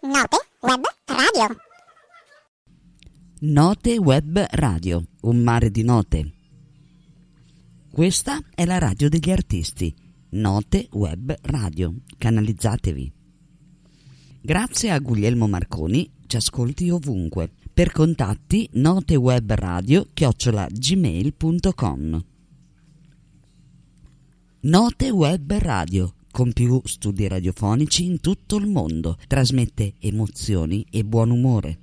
Note Web Radio. Note Web Radio, un mare di note. Questa è la radio degli artisti. Note Web Radio. Canalizzatevi. Grazie a Guglielmo Marconi, ci ascolti ovunque. Per contatti notewebradio chiocciola gmail.com Note Web Radio con più studi radiofonici in tutto il mondo. Trasmette emozioni e buon umore.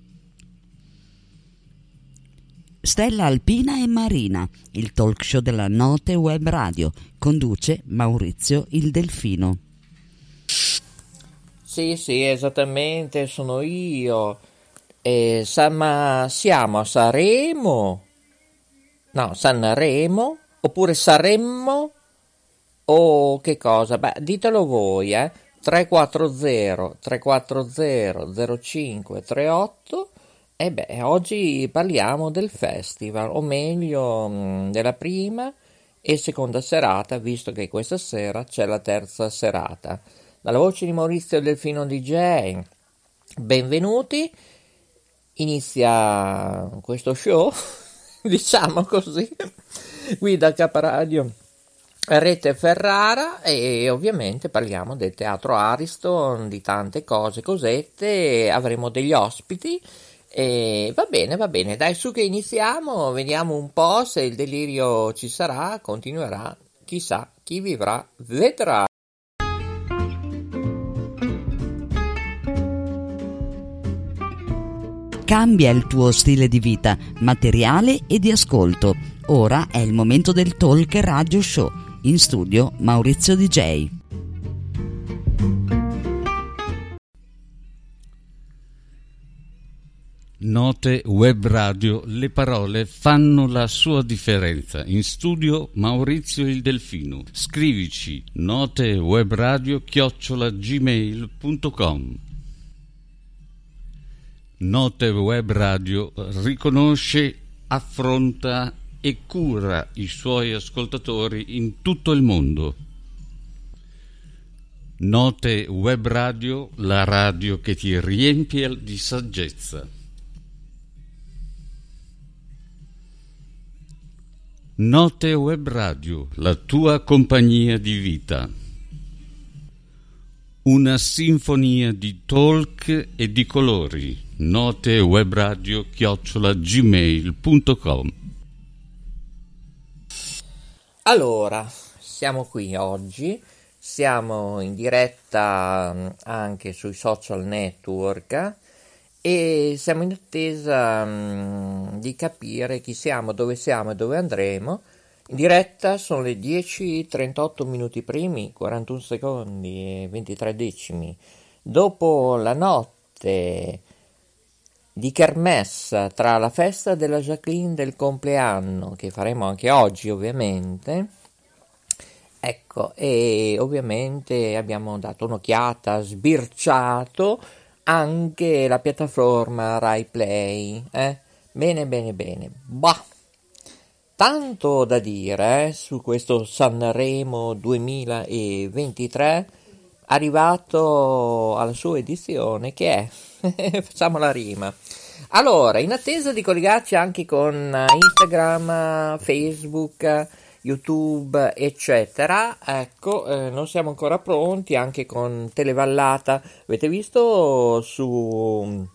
Stella Alpina e Marina, il talk show della Note Web Radio. Conduce Maurizio il Delfino. Sì, sì, esattamente, sono io. E, sa, ma siamo a Saremo? No, Sanremo? Oppure Saremmo? O che cosa? Beh, ditelo voi, eh. 340 340 0538 e beh, oggi parliamo del festival, o meglio mm, della prima e seconda serata, visto che questa sera c'è la terza serata. Dalla voce di Maurizio Delfino DJ, benvenuti. Inizia questo show, diciamo così, qui da Caparadio Rete Ferrara e ovviamente parliamo del teatro Ariston, di tante cose, cosette, avremo degli ospiti e va bene, va bene, dai su che iniziamo, vediamo un po' se il delirio ci sarà, continuerà, chissà, chi vivrà vedrà. Cambia il tuo stile di vita, materiale e di ascolto. Ora è il momento del Talk Radio Show in studio Maurizio DJ. Note Web Radio, le parole fanno la sua differenza. In studio Maurizio il Delfino. Scrivici notewebradio chiocciola gmail.com Note Web Radio riconosce, affronta e cura i suoi ascoltatori in tutto il mondo. Note Web Radio, la radio che ti riempie di saggezza. Note Web Radio, la tua compagnia di vita. Una sinfonia di talk e di colori. Note Web Radio chiocciola gmail.com Allora, siamo qui oggi, siamo in diretta mm, anche sui social network e siamo in attesa um, di capire chi siamo, dove siamo e dove andremo. In diretta sono le 10:38 minuti primi, 41 secondi e 23 decimi. Dopo la notte di kermesse tra la festa della Jacqueline del compleanno, che faremo anche oggi ovviamente, ecco, e ovviamente abbiamo dato un'occhiata, sbirciato anche la piattaforma Rai Play, eh? Bene, bene, bene. Bah! Tanto da dire eh, su questo Sanremo 2023 arrivato alla sua edizione che è facciamo la rima allora in attesa di collegarci anche con Instagram Facebook YouTube eccetera ecco eh, non siamo ancora pronti anche con Televallata avete visto su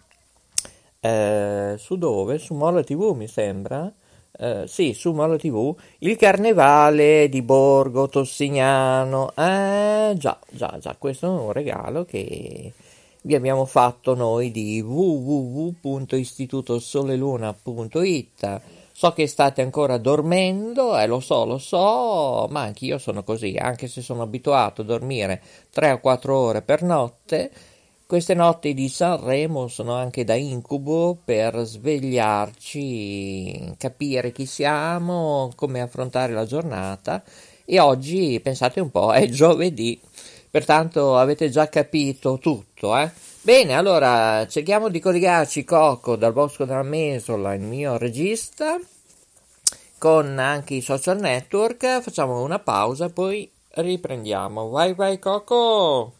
eh, su dove? su Mola TV mi sembra Uh, sì, su Molo TV, il carnevale di Borgo Tossignano. Eh, già, già, già, questo è un regalo che vi abbiamo fatto noi di www.istitutosoleluna.it. So che state ancora dormendo, eh, lo so, lo so, ma anch'io sono così, anche se sono abituato a dormire 3 o 4 ore per notte. Queste notti di Sanremo sono anche da incubo per svegliarci, capire chi siamo, come affrontare la giornata. E oggi, pensate un po', è giovedì, pertanto avete già capito tutto, eh? Bene, allora cerchiamo di collegarci Coco dal Bosco della Mesola, il mio regista, con anche i social network. Facciamo una pausa, poi riprendiamo. Vai, vai, Coco!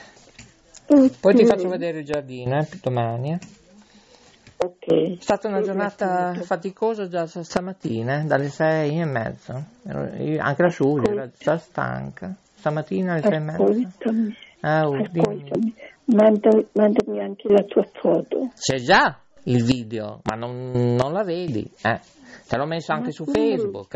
Poi ti faccio vedere il giardino, eh, domani. eh. Ok. È stata una giornata faticosa già stamattina, eh, dalle sei e mezza. Anche la Giulia era già stanca. Stamattina alle sei e mezza. Ascoltami, Ah, oh, dimmi. ascoltami. Manda- mandami anche la tua foto. C'è già il video, ma non, non la vedi. Eh. Te l'ho messo anche Ma su Facebook.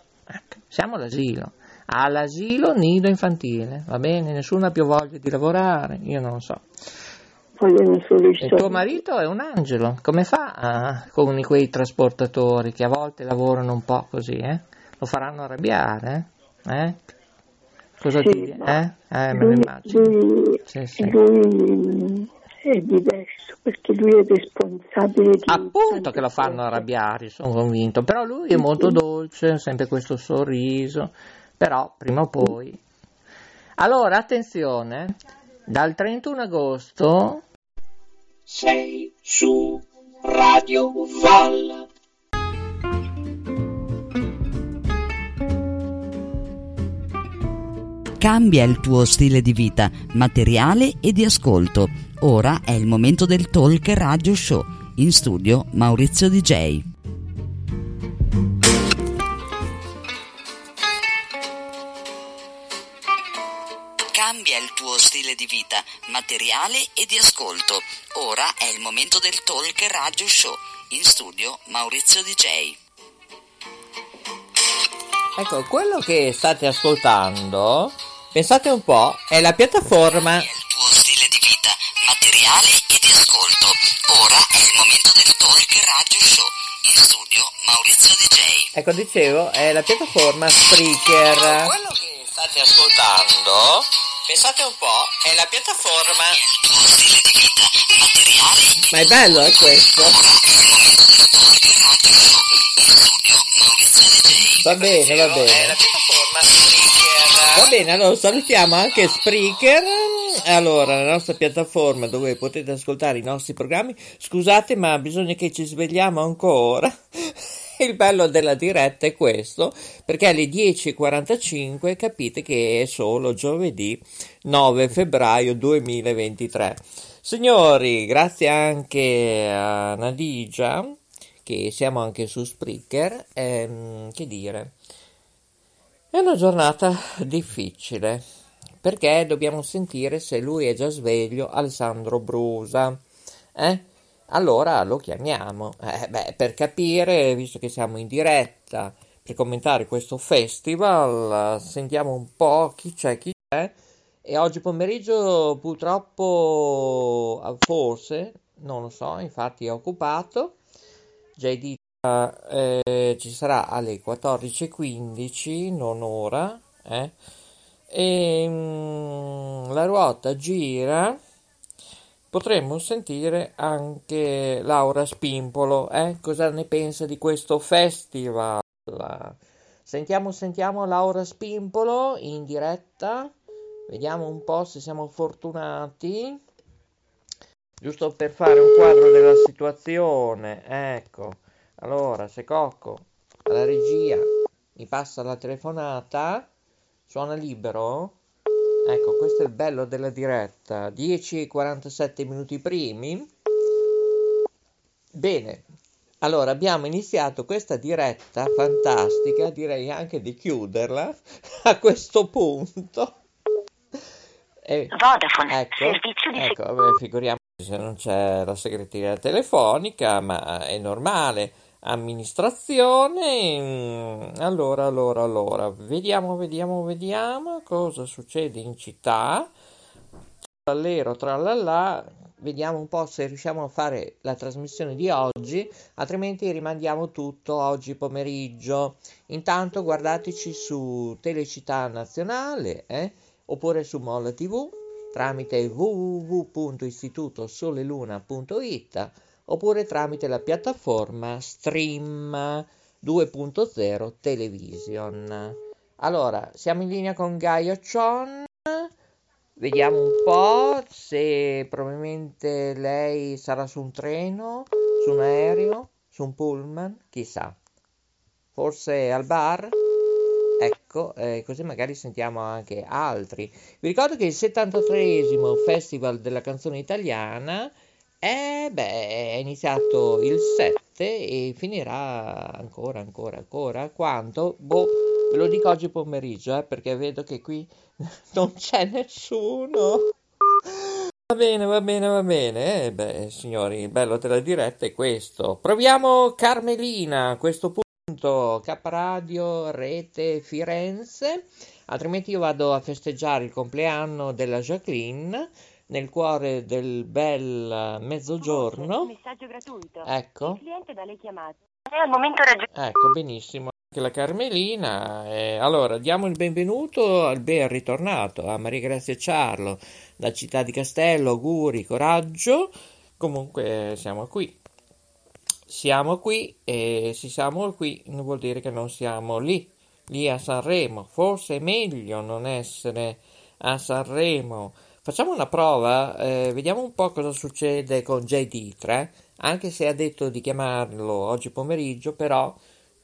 Ecco, siamo all'asilo. All'asilo nido infantile, va bene? Nessuno ha più voglia di lavorare, io non lo so. Il tuo marito è un angelo, come fa ah, con quei trasportatori che a volte lavorano un po' così, eh? Lo faranno arrabbiare, eh? Eh? Cosa Sì, ti eh? Eh, me lo immagino. Sì, sì. È diverso perché lui è responsabile di Appunto che lo fanno arrabbiare, sono convinto, però lui è molto dolce, sempre questo sorriso, però prima o poi. Allora, attenzione, dal 31 agosto sei su Radio Val. Cambia il tuo stile di vita, materiale e di ascolto. Ora è il momento del Talk Radio Show. In studio Maurizio DJ. Cambia il tuo stile di vita, materiale e di ascolto. Ora è il momento del Talk Radio Show. In studio Maurizio DJ. Ecco, quello che state ascoltando, pensate un po', è la piattaforma È il tuo stile di vita, materiale e di ascolto. Ora è il momento del Talk Radio Show. In studio Maurizio DJ. Ecco, dicevo, è la piattaforma Spreaker. Quello che state ascoltando, pensate un po', è la piattaforma... Ma è bello, è questo? Va bene, va bene. Va bene, allora salutiamo anche Spreaker. Allora, la nostra piattaforma dove potete ascoltare i nostri programmi. Scusate, ma bisogna che ci svegliamo ancora. Il bello della diretta è questo, perché alle 10.45 capite che è solo giovedì 9 febbraio 2023. Signori, grazie anche a Nadigia, che siamo anche su Spreaker, ehm, che dire, è una giornata difficile, perché dobbiamo sentire se lui è già sveglio, Alessandro Brusa, eh? Allora lo chiamiamo, eh, beh, per capire, visto che siamo in diretta, per commentare questo festival, sentiamo un po' chi c'è, chi c'è, e oggi pomeriggio purtroppo, forse, non lo so, infatti è occupato, JD eh, ci sarà alle 14.15, non ora, eh, e mm, la ruota gira, potremmo sentire anche Laura Spimpolo, eh, cosa ne pensa di questo festival. Sentiamo, sentiamo Laura Spimpolo in diretta. Vediamo un po' se siamo fortunati. Giusto per fare un quadro della situazione. Ecco. Allora, se Cocco alla regia mi passa la telefonata, suona libero. Ecco, questo è il bello della diretta. 10 e 47 minuti primi. Bene. Allora, abbiamo iniziato questa diretta fantastica, direi anche di chiuderla a questo punto. E, Vodafone, ecco, servizio di ecco, vabbè, figuriamoci se non c'è la segreteria telefonica, ma è normale. Amministrazione. mm, Allora, allora, allora, vediamo, vediamo, vediamo cosa succede in città. Trallero, trallallà. Vediamo un po' se riusciamo a fare la trasmissione di oggi, altrimenti rimandiamo tutto oggi pomeriggio. Intanto guardateci su Telecittà Nazionale, eh, oppure su Molla TV tramite www.istitutosoleluna.it oppure tramite la piattaforma Stream 2.0 Television. Allora, siamo in linea con Gaio Chon. Vediamo un po' se probabilmente lei sarà su un treno, su un aereo, su un pullman, chissà. Forse al bar? Ecco, eh, così magari sentiamo anche altri. Vi ricordo che il 73esimo Festival della canzone italiana è, beh, è iniziato il 7 e finirà ancora, ancora, ancora. Quanto? Boh, ve lo dico oggi pomeriggio, eh, perché vedo che qui non c'è nessuno. Va bene, va bene, va bene. Eh, beh, signori, il bello della diretta è questo. Proviamo Carmelina a questo punto. K Radio Rete Firenze. Altrimenti io vado a festeggiare il compleanno della Jacqueline nel cuore del bel mezzogiorno. Messaggio gratuito. Ecco. Il cliente da lei chiamato è al momento raggiunto. Ecco, benissimo. Anche la Carmelina. eh, allora, diamo il benvenuto al ben ritornato a Maria Grazia Ciarlo da Città di Castello. Auguri, coraggio. Comunque, siamo qui. Siamo qui e se siamo qui non vuol dire che non siamo lì, lì a Sanremo. Forse è meglio non essere a Sanremo. Facciamo una prova, eh, vediamo un po' cosa succede con JD3, anche se ha detto di chiamarlo oggi pomeriggio, però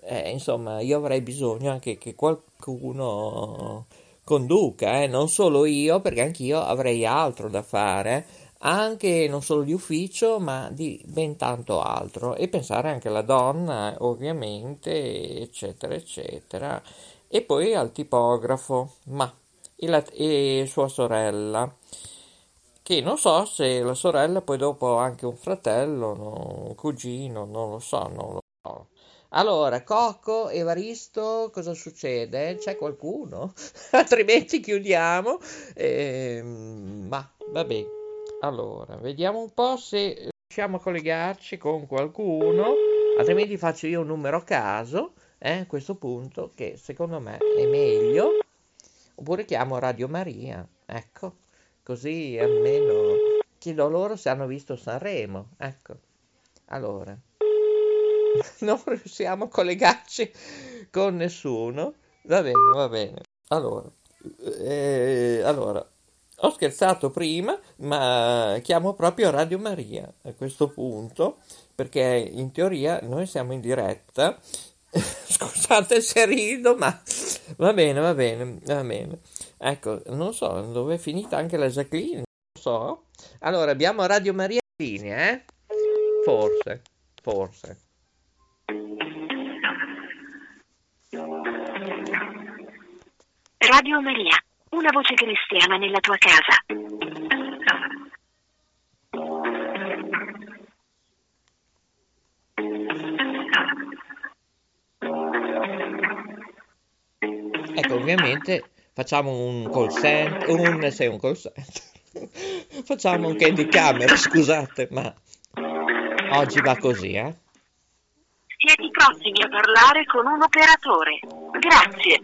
eh, insomma io avrei bisogno anche che qualcuno conduca, eh, non solo io, perché anch'io avrei altro da fare, anche non solo di ufficio, ma di ben tanto altro, e pensare anche alla donna, ovviamente, eccetera, eccetera, e poi al tipografo, ma e, la- e sua sorella, che non so se la sorella poi dopo ha anche un fratello, no, un cugino, non lo so, non lo so. Allora, Cocco, Evaristo, cosa succede? C'è qualcuno? Altrimenti chiudiamo. Ehm, ma vabbè, allora, vediamo un po' se riusciamo a collegarci con qualcuno, altrimenti faccio io un numero a caso, eh, a questo punto, che secondo me è meglio. Oppure chiamo Radio Maria, ecco, così almeno chiedo loro se hanno visto Sanremo, ecco. Allora, non riusciamo a collegarci con nessuno. Va bene, va bene. Allora, eh, allora, ho scherzato prima, ma chiamo proprio Radio Maria a questo punto, perché in teoria noi siamo in diretta. Scusate se rido, ma va bene, va bene, va bene. Ecco, non so dove è finita anche la Jacqueline, non so. Allora, abbiamo Radio Maria in linea, eh? Forse, forse. Radio Maria, una voce cristiana nella tua casa. Ecco, ovviamente facciamo un call center, un, sei un call center. Facciamo un candy camera, scusate, ma oggi va così, eh? Siete prossimi a parlare con un operatore. Grazie.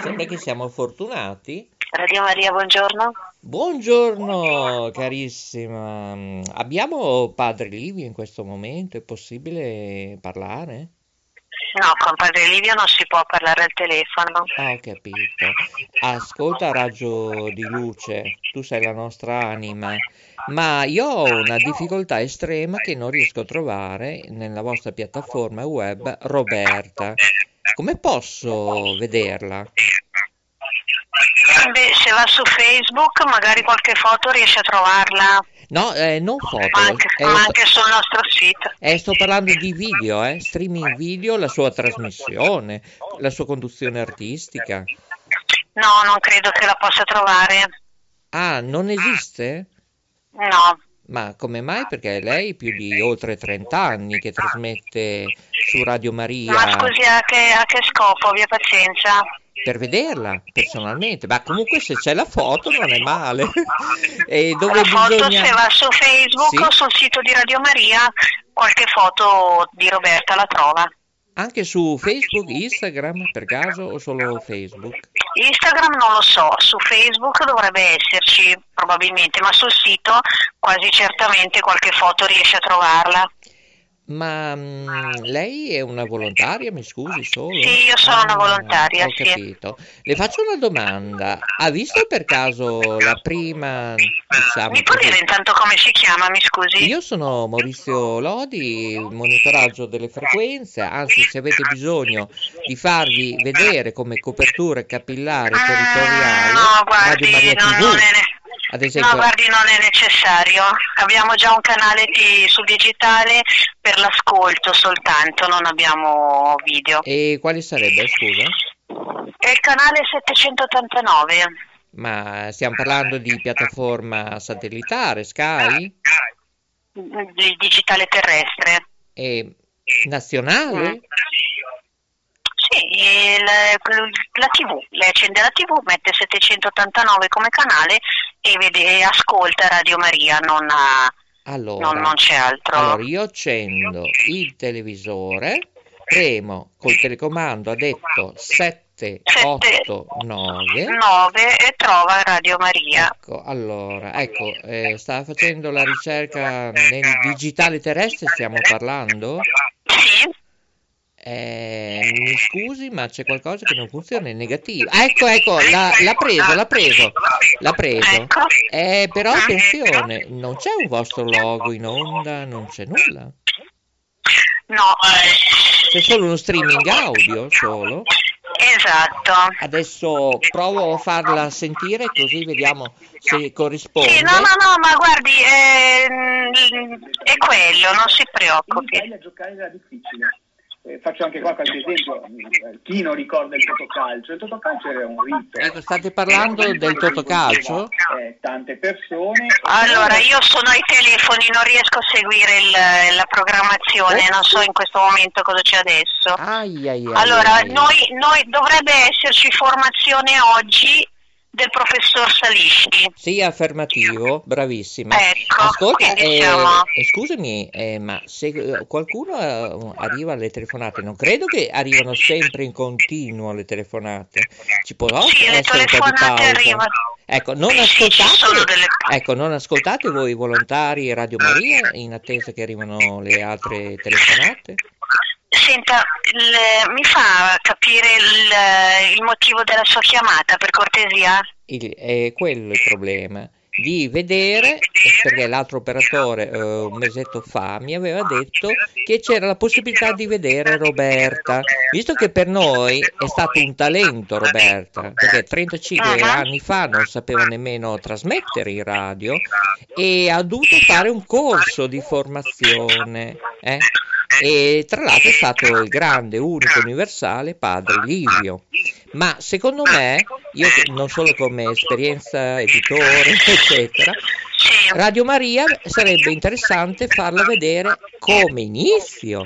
Sembra che siamo fortunati. Radio Maria, buongiorno. Buongiorno carissima, abbiamo padre Livio in questo momento, è possibile parlare? No, con padre Livio non si può parlare al telefono. Ah, ho capito. Ascolta raggio di luce, tu sei la nostra anima, ma io ho una difficoltà estrema che non riesco a trovare nella vostra piattaforma web Roberta. Come posso vederla? Se va su Facebook magari qualche foto riesce a trovarla, No, eh, non foto, ma anche, eh, ma anche sul nostro sito. eh, sto parlando di video, eh, streaming video, la sua trasmissione, la sua conduzione artistica. No, non credo che la possa trovare. Ah, non esiste? No, Ma come mai? Perché lei più di oltre 30 anni che trasmette su Radio ma Maria scusi a che, a che scopo? Abbia pazienza. Per vederla personalmente. Ma comunque se c'è la foto non è male. E dove La foto bisogna... se va su Facebook Sì. o sul sito di Radio Maria, qualche foto di Roberta la trova. Anche su Facebook, Instagram per caso o solo Facebook? Instagram non lo so, su Facebook dovrebbe esserci probabilmente, ma sul sito quasi certamente qualche foto riesce a trovarla. Ma mm, lei è una volontaria, mi scusi solo? Sì, io sono una Ah, volontaria, Ho sì. capito. Le faccio una domanda. Ha visto per caso la prima, diciamo Mi può così- dire intanto come si chiama, mi scusi? Io sono Maurizio Lodi, monitoraggio delle frequenze, anzi se avete bisogno di farvi vedere come copertura capillare territoriale, Mm, no, Radio guardi, Maria no, TV, non è ad No, esempio, guardi, non è necessario. Abbiamo già un canale di- sul digitale per l'ascolto soltanto, non abbiamo video. e quale sarebbe, scusa? È il canale 789. Ma stiamo parlando di piattaforma satellitare, Sky? Il digitale terrestre. E nazionale? Sì, il- la TV, lei accende la TV, mette 789 come canale e vede, ascolta Radio Maria, non, ha- Allora, non- non c'è altro. allora io accendo il televisore, premo col telecomando, ha detto 789. 9 e trova Radio Maria. Ecco, allora, ecco, eh, sta facendo la ricerca nel digitale terrestre, stiamo parlando? Sì, Eh, mi scusi, ma c'è qualcosa che non funziona, è negativo. Ah, ecco, ecco, l'ha, l'ha preso, l'ha preso, l'ha preso. Eh, però attenzione, non c'è un vostro logo in onda, non c'è nulla. no, eh, C'è solo uno streaming audio, solo. Esatto. Adesso provo a farla sentire così vediamo se corrisponde. Sì, no, no, no, ma guardi, ehm, è quello, non si preoccupi. Eh, faccio anche qua qualche esempio, Eh, chi non ricorda il totocalcio? Il totocalcio era un rito. Ecco, state parlando del totocalcio? Eh, tante persone. Allora, io sono ai telefoni, non riesco a seguire il- la programmazione, non so in questo momento cosa c'è adesso. Ai, ai, ai, Allora, ai. noi, noi dovrebbe esserci formazione oggi del professor Salisci. Sì, affermativo, bravissima. Ecco, Ascolta, eh, siamo- eh, scusami, eh, ma se eh, qualcuno eh, arriva alle telefonate, non credo che arrivano sempre in continuo le telefonate. Ci può Sì, essere un po' di pausa. arrivano. Ecco, non ascoltate, delle- ecco, non ascoltate voi volontari Radio Maria in attesa che arrivano le altre telefonate? Senta, il- mi fa capire il, il motivo della sua chiamata, per cortesia? Il- è quello il problema di vedere perché l'altro operatore eh, un mesetto fa mi aveva detto che c'era la possibilità di vedere Roberta visto che per noi è stato un talento Roberta perché 35 anni fa non sapeva nemmeno trasmettere in radio e ha dovuto fare un corso di formazione eh? E tra l'altro è stato il grande unico universale padre Livio. Ma secondo me, io non solo come esperienza editore, eccetera, Radio Maria sarebbe interessante farla vedere come inizio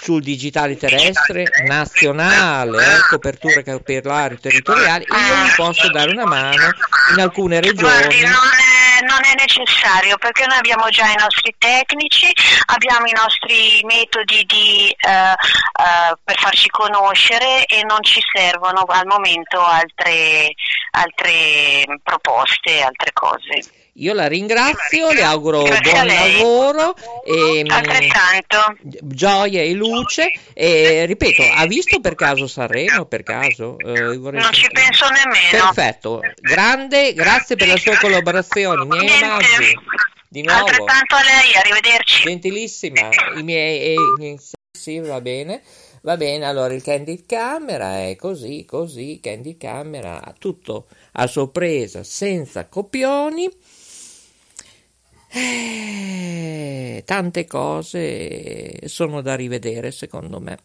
sul digitale terrestre nazionale, eh, coperture capillari territoriali, e io vi posso dare una mano in alcune regioni. Non è, non è necessario perché noi abbiamo già i nostri tecnici, abbiamo i nostri metodi di, eh, eh, per farci conoscere e non ci servono al momento altre, altre proposte, altre cose. Io la ringrazio, le auguro Grazie buon lavoro, e, mm, Altrettanto. gioia e luce. E ripeto, ha visto per caso Sanremo? Per caso? Eh, vorrei Non ci penso nemmeno. Perfetto, grande, grazie per la sua collaborazione, miei Niente. omaggi. Di nuovo. Altrettanto a lei, arrivederci. Gentilissima, i miei, i miei- sì, va bene. Va bene, allora il Candid Camera è così, così, Candid Camera, tutto a sorpresa, senza copioni. Eh, tante cose sono da rivedere secondo me.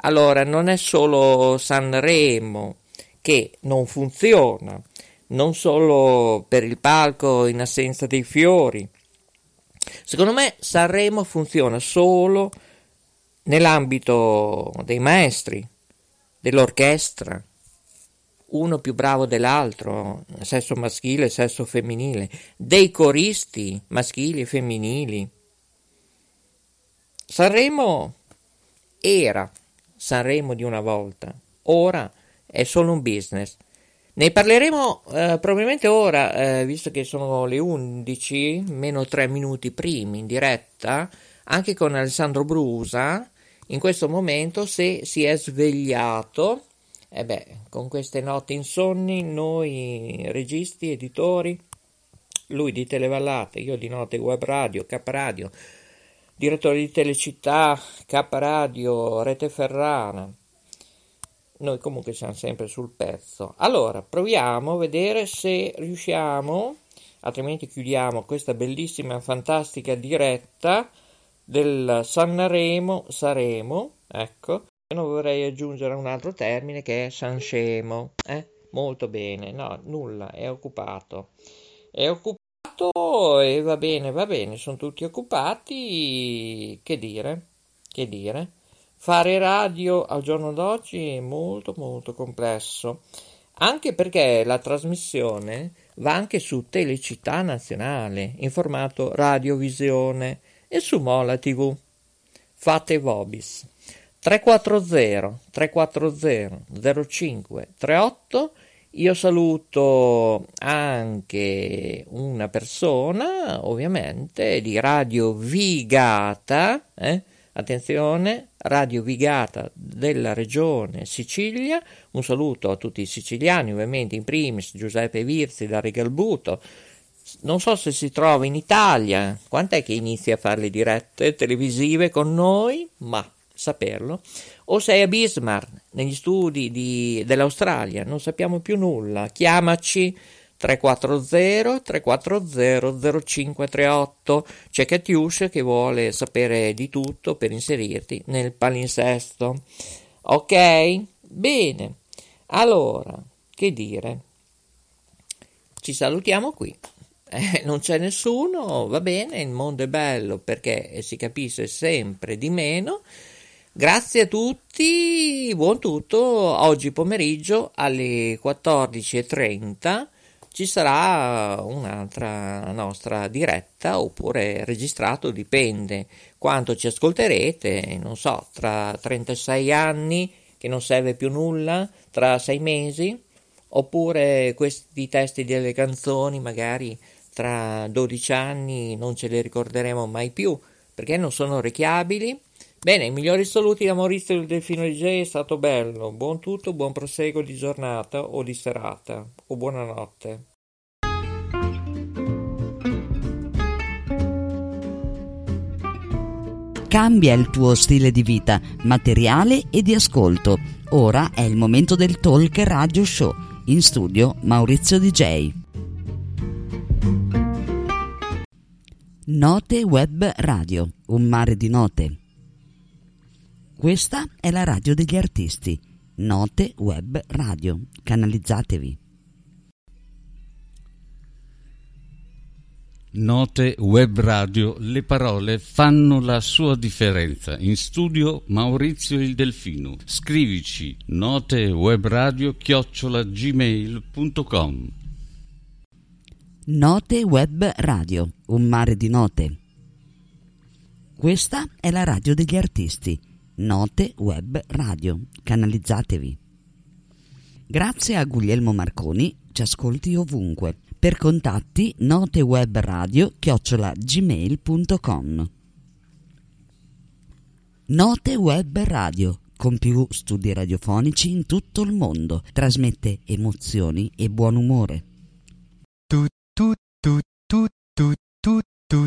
Allora, non è solo Sanremo che non funziona, non solo per il palco in assenza dei fiori. Secondo me Sanremo funziona solo nell'ambito dei maestri, dell'orchestra, uno più bravo dell'altro, sesso maschile, sesso femminile, dei coristi maschili e femminili. Sanremo era Sanremo di una volta, ora è solo un business. Ne parleremo eh, probabilmente ora, eh, visto che sono le 11, meno 3 minuti primi in diretta, anche con Alessandro Brusa, in questo momento se si è svegliato, e beh, con queste notti insonni, noi registi, editori, lui di Televallate, io di Note Web Radio, K Radio, direttore di Telecittà, K Radio, Rete Ferrana, noi comunque siamo sempre sul pezzo. Allora, proviamo a vedere se riusciamo, altrimenti chiudiamo questa bellissima, fantastica diretta del Sanremo, Saremo, ecco. Io non vorrei aggiungere un altro termine che è Sanscemo, eh? Molto bene, no, nulla, è occupato. È occupato e va bene, va bene, sono tutti occupati, che dire, che dire. Fare radio al giorno d'oggi è molto molto complesso, anche perché la trasmissione va anche su Telecittà Nazionale, in formato radiovisione, e su Mola TV. Fate Vobis. 340 340 05 38 io saluto anche una persona, ovviamente, di Radio Vigata, eh? attenzione, Radio Vigata della regione Sicilia. Un saluto a tutti i siciliani, ovviamente, in primis Giuseppe Virzi da Regalbuto. Non so se si trova in Italia, quant'è che inizia a fare le dirette televisive con noi? Ma saperlo, o sei a Bismarck, negli studi di, dell'Australia, non sappiamo più nulla, chiamaci 340 340 0538. C'è Catiuscia che vuole sapere di tutto per inserirti nel palinsesto. Ok? Bene. Allora, che dire? Ci salutiamo qui. Eh, non c'è nessuno, va bene, il mondo è bello perché si capisce sempre di meno. Grazie a tutti, buon tutto. Oggi pomeriggio alle 14.30 ci sarà un'altra nostra diretta oppure registrato, dipende quanto ci ascolterete, non so, tra 36 anni che non serve più nulla, tra 6 mesi, oppure questi testi delle canzoni magari tra 12 anni non ce li ricorderemo mai più perché non sono orecchiabili. Bene, i migliori saluti da Maurizio del Delfino DJ, è stato bello. Buon tutto, buon proseguo di giornata o di serata o buonanotte. Cambia il tuo stile di vita, materiale e di ascolto. Ora è il momento del Talk Radio Show. In studio Maurizio DJ. Note Web Radio, un mare di note. Questa è la radio degli artisti. Note Web Radio. Canalizzatevi. Note Web Radio, le parole fanno la sua differenza. In studio Maurizio il Delfino. Scrivici notewebradio chiocciolagmail.com Note Web Radio, un mare di note. Questa è la radio degli artisti. Note Web Radio. Canalizzatevi. Grazie a Guglielmo Marconi, ci ascolti ovunque. Per contatti notewebradio chiocciola gmail.com Note Web Radio, con più studi radiofonici in tutto il mondo, trasmette emozioni e buon umore. Tu, tu, tu, tu, tu, tu, tu.